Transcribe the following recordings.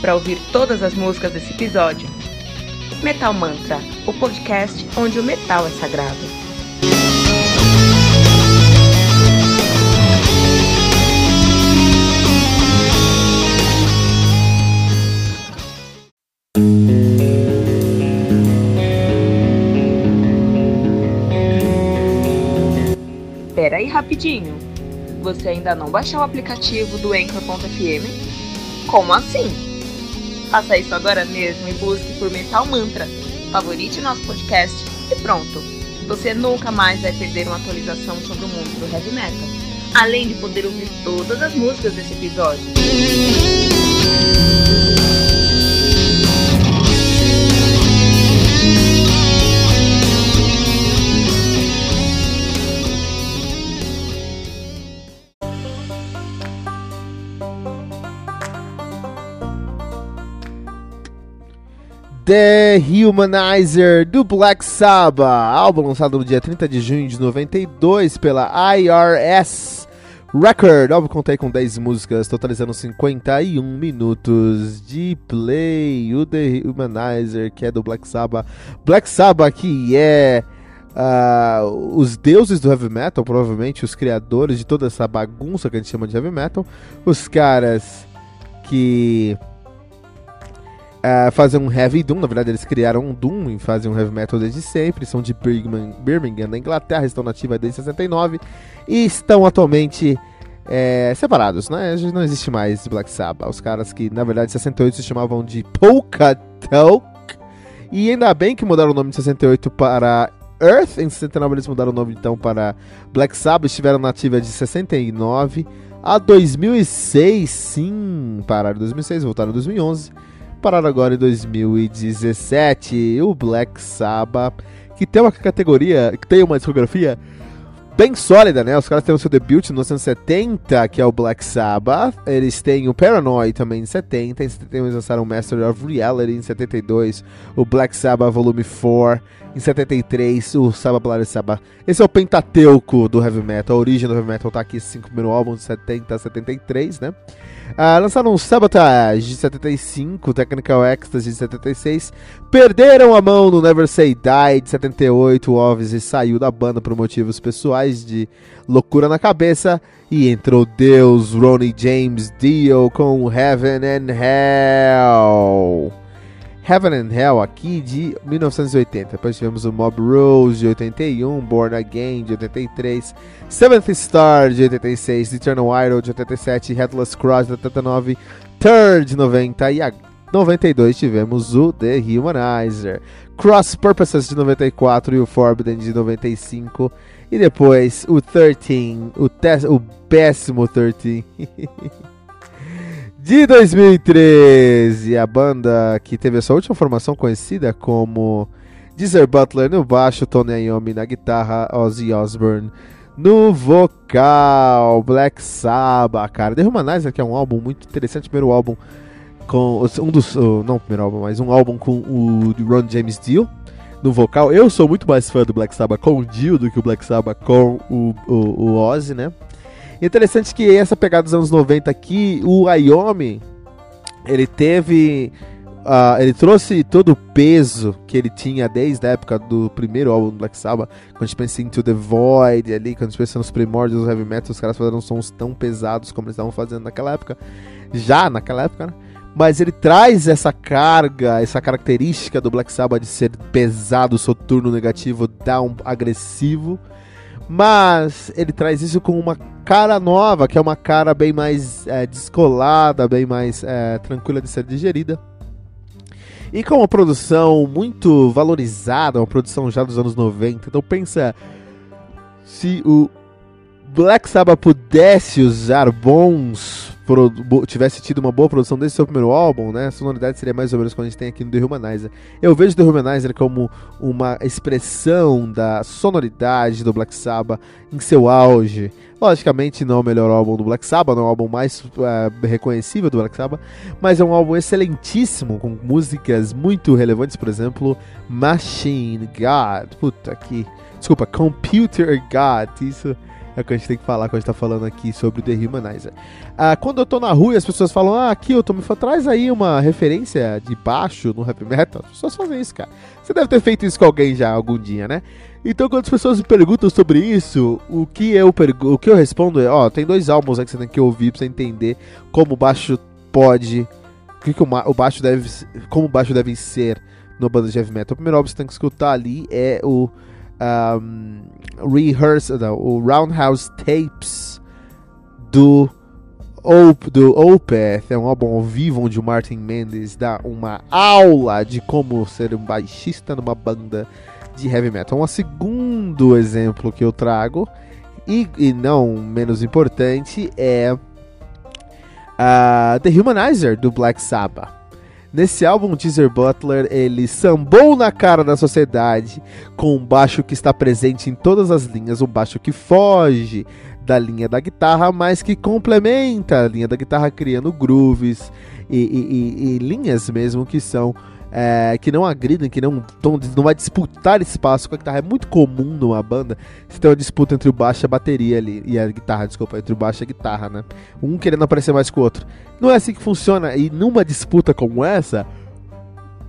para ouvir todas as músicas desse episódio. Metal Mantra, o podcast onde o metal é sagrado. Pera aí rapidinho. Você ainda não baixou o aplicativo do Anchor.fm? Como assim? Faça isso agora mesmo e busque por Metal Mantra. Favorite nosso podcast e pronto. Você nunca mais vai perder uma atualização sobre o mundo do heavy metal. Além de poder ouvir todas as músicas desse episódio. The Humanizer do Black Sabbath, álbum lançado no dia 30 de junho de 92 pela IRS Record. O álbum contém com 10 músicas, totalizando 51 minutos de play. O The Humanizer, que é do Black Sabbath. Black Sabbath, que é uh, os deuses do heavy metal, provavelmente os criadores de toda essa bagunça que a gente chama de heavy metal. Os caras que uh, fazer um heavy doom. Na verdade, eles criaram um doom e fazem um heavy metal desde sempre. São de Birmingham, Birmingham na Inglaterra, estão nativos desde 69 e estão atualmente é, separados, né? Não existe mais Black Sabbath. Os caras que, na verdade, em 68 se chamavam de Polka Talk. E ainda bem que mudaram o nome de 68 para Earth. Em 69 eles mudaram o nome então para Black Sabbath. Estiveram nativa de 69 a 2006. Sim, pararam em 2006, voltaram em 2011 pararam agora em 2017, o Black Sabbath, que tem uma categoria, que tem uma discografia bem sólida, né? Os caras têm o seu debut em 1970, que é o Black Sabbath. Eles têm o Paranoid também em 70. Em 71 eles lançaram o Master of Reality. Em 72, o Black Sabbath Volume 4. Em 73, o Sabbath Bloody Sabbath. Esse é o pentateuco do heavy metal. A origem do heavy metal tá aqui, esse 5 primeiro álbum de 70 a 73, né? Ah, lançaram Sabotage de 75, Technical Ecstasy de 76, perderam a mão no Never Say Die de 78, o Obviously saiu da banda por motivos pessoais de loucura na cabeça e entrou Deus Ronnie James Dio com Heaven and Hell. Heaven and Hell aqui de 1980. Depois tivemos o Mob Rose de 81, Born Again de 83, Seventh Star de 86, Eternal Idol de 87, Headless Cross de 89, Third de 90 e a 92 tivemos o The Humanizer, Cross Purposes de 94 e o Forbidden de 95 e depois o 13, o, o péssimo 13 de 2013. A banda que teve a sua última formação conhecida como Deezer Butler no baixo, Tony Iommi na guitarra, Ozzy Osbourne no vocal, Black Sabbath, cara. The Humanizer, que é um álbum muito interessante, primeiro álbum com um dos, não o primeiro álbum, mas um álbum com o Ron James Dio no vocal. Eu sou muito mais fã do Black Sabbath com o Dio do que o Black Sabbath com o, o, o Ozzy, né? interessante que essa pegada dos anos 90 aqui, o Ayomi, ele teve. Uh, ele trouxe todo o peso que ele tinha desde a época do primeiro álbum do Black Sabbath, quando a gente pensa em Into the Void ali, quando a gente pensa nos primórdios do heavy metal, os caras fizeram sons tão pesados como eles estavam fazendo naquela época, já naquela época, né? Mas ele traz essa carga, essa característica do Black Sabbath de ser pesado, soturno, negativo, down, agressivo, mas ele traz isso com uma cara nova, que é uma cara bem mais é, descolada, bem mais é, tranquila de ser digerida. E com uma produção muito valorizada, uma produção já dos anos 90. Então pensa se o Black Sabbath pudesse usar bons tivesse tido uma boa produção desse seu primeiro álbum, né, a sonoridade seria mais ou menos como a gente tem aqui no The Humanizer. Eu vejo The Humanizer como uma expressão da sonoridade do Black Sabbath em seu auge. Logicamente não é o melhor álbum do Black Sabbath, não é o álbum mais uh, reconhecível do Black Sabbath, mas é um álbum excelentíssimo, com músicas muito relevantes, por exemplo, Machine God, puta que... Desculpa, Computer God, isso é o que a gente tem que falar quando a gente tá falando aqui sobre o The Humanizer. Ah, quando eu tô na rua e as pessoas falam, ah, tô me traz aí uma referência de baixo no heavy metal, as pessoas fazem isso, cara. Você deve ter feito isso com alguém já algum dia, né? Então quando as pessoas me perguntam sobre isso, o que eu, o que eu respondo é, ó, tem dois álbuns aí que você tem que ouvir pra você entender como o baixo pode. O que, que o, o baixo deve. Como o baixo deve ser no banda de heavy metal. O primeiro álbum que você tem que escutar ali é o um, rehearse, não, o Roundhouse Tapes do Op, do Opeth, é um álbum ao vivo onde o Martin Mendes dá uma aula de como ser um baixista numa banda de heavy metal. Um segundo exemplo que eu trago, e, e não menos importante, é uh, The Humanizer do Black Sabbath. Nesse álbum, Teaser Butler ele sambou na cara da sociedade com um baixo que está presente em todas as linhas, um baixo que foge da linha da guitarra, mas que complementa a linha da guitarra, criando grooves e, e, e, e linhas mesmo que são é, que não agridem, que não, tão, não vai disputar espaço com a guitarra. É muito comum numa banda você ter uma disputa entre o baixo e a bateria ali, e a guitarra, desculpa, entre o baixo e a guitarra, né? Um querendo aparecer mais que o outro. Não é assim que funciona, e numa disputa como essa,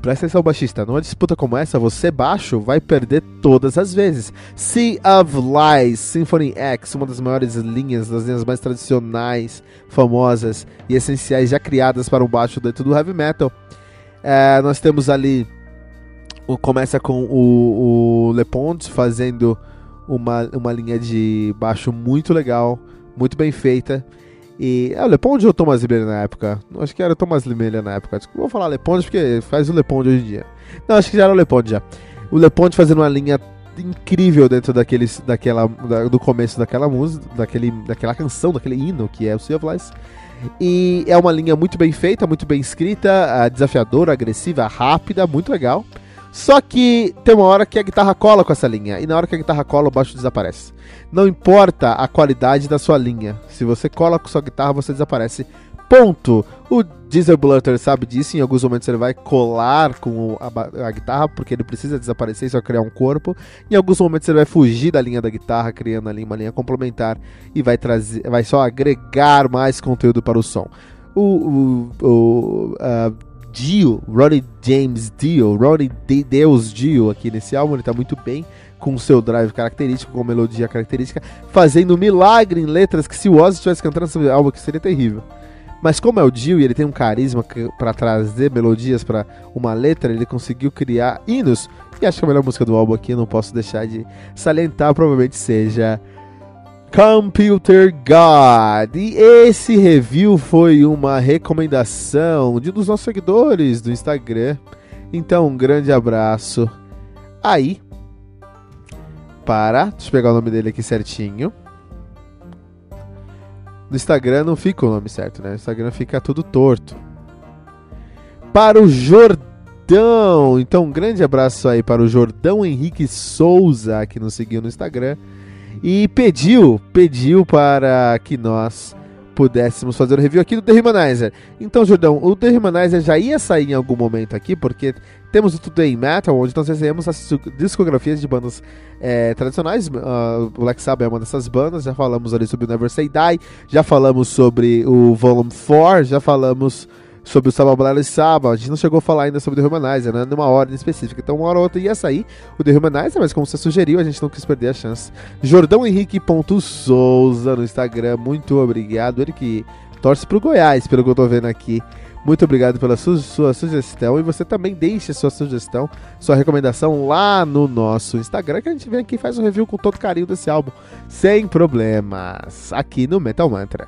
Presta atenção, baixista. Numa disputa como essa, você baixo vai perder todas as vezes. Sea of Lies, Symphony X, uma das maiores linhas, das linhas mais tradicionais, famosas e essenciais já criadas para o baixo dentro do heavy metal. É, nós temos ali. Começa com o, o LePond fazendo uma, uma linha de baixo muito legal, muito bem feita. E é o Leponde ou o Thomas Limeira na época? Acho que era o Thomas Limeira na época. Vou falar Leponde porque faz o Leponde hoje em dia. Não, acho que já era o Leponde já. O Leponde fazendo uma linha incrível dentro daqueles, daquela, da, do começo daquela música, daquele, daquela canção, daquele hino que é o Sea of Lies. E é uma linha muito bem feita, muito bem escrita, desafiadora, agressiva, rápida, muito legal. Só que tem uma hora que a guitarra cola com essa linha, e na hora que a guitarra cola, o baixo desaparece. Não importa a qualidade da sua linha, se você cola com sua guitarra, você desaparece. Ponto. O Diesel Blutter sabe disso, em alguns momentos ele vai colar com a, a, guitarra, porque ele precisa desaparecer e só criar um corpo. Em alguns momentos ele vai fugir da linha da guitarra, criando ali uma linha complementar e vai trazer, vai só agregar mais conteúdo para o som. O, o, o uh, Dio, Ronnie James Dio, Ronnie de Deus Dio aqui nesse álbum, ele tá muito bem com o seu drive característico, com melodia característica, fazendo milagre em letras que se o Ozzy estivesse cantando esse álbum aqui seria terrível. Mas como é o Dio e ele tem um carisma para trazer melodias para uma letra, ele conseguiu criar hinos. E acho que a melhor música do álbum aqui, não posso deixar de salientar, provavelmente seja Computer God. E esse review foi uma recomendação de um dos nossos seguidores do Instagram. Então, um grande abraço aí para. Deixa eu pegar o nome dele aqui certinho. No Instagram não fica o nome certo, né? No Instagram fica tudo torto. Para o Jordão. Então, um grande abraço aí para o Jordão Henrique Souza, que nos seguiu no Instagram. E pediu, pediu para que nós pudéssemos fazer o review aqui do The Humanizer. Então, Jordão, o The Humanizer já ia sair em algum momento aqui, porque temos o Today Metal, onde nós recebemos as discografias de bandas é, tradicionais. Uh, o Black Sabbath é uma dessas bandas, já falamos ali sobre o Never Say Die, já falamos sobre o Volume 4, já falamos sobre o Saba Blala e Saba. A gente não chegou a falar ainda sobre o The Humanizer, né? Numa ordem específica. Então, uma hora ou outra ia sair o The Humanizer, mas como você sugeriu, a gente não quis perder a chance. Jordão Henrique Souza no Instagram, muito obrigado. Ele que torce pro Goiás, pelo que eu tô vendo aqui. Muito obrigado pela su sua sugestão e você também deixe sua sugestão, sua recomendação lá no nosso Instagram que a gente vem aqui e faz um review com todo carinho desse álbum, sem problemas, aqui no Metal Mantra.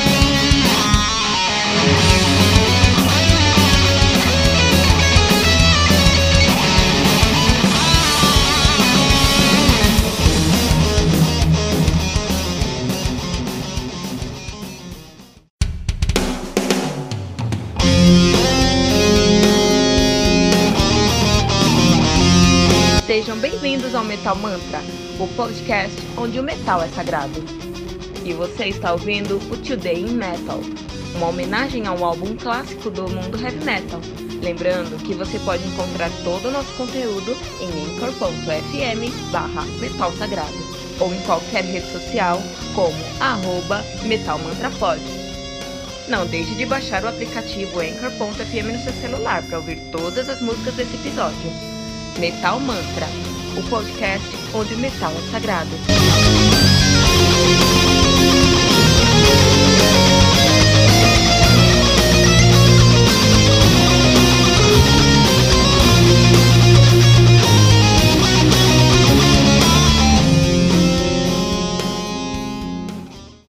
Metal Mantra, o podcast onde o metal é sagrado. E você está ouvindo o Today in Metal, uma homenagem ao álbum clássico do mundo heavy metal. Lembrando que você pode encontrar todo o nosso conteúdo em anchor.fm barra metal sagrado ou em qualquer rede social como arroba metalmantrapod. Não deixe de baixar o aplicativo Anchor.fm no seu celular para ouvir todas as músicas desse episódio. Metal Mantra, o podcast onde o metal é sagrado.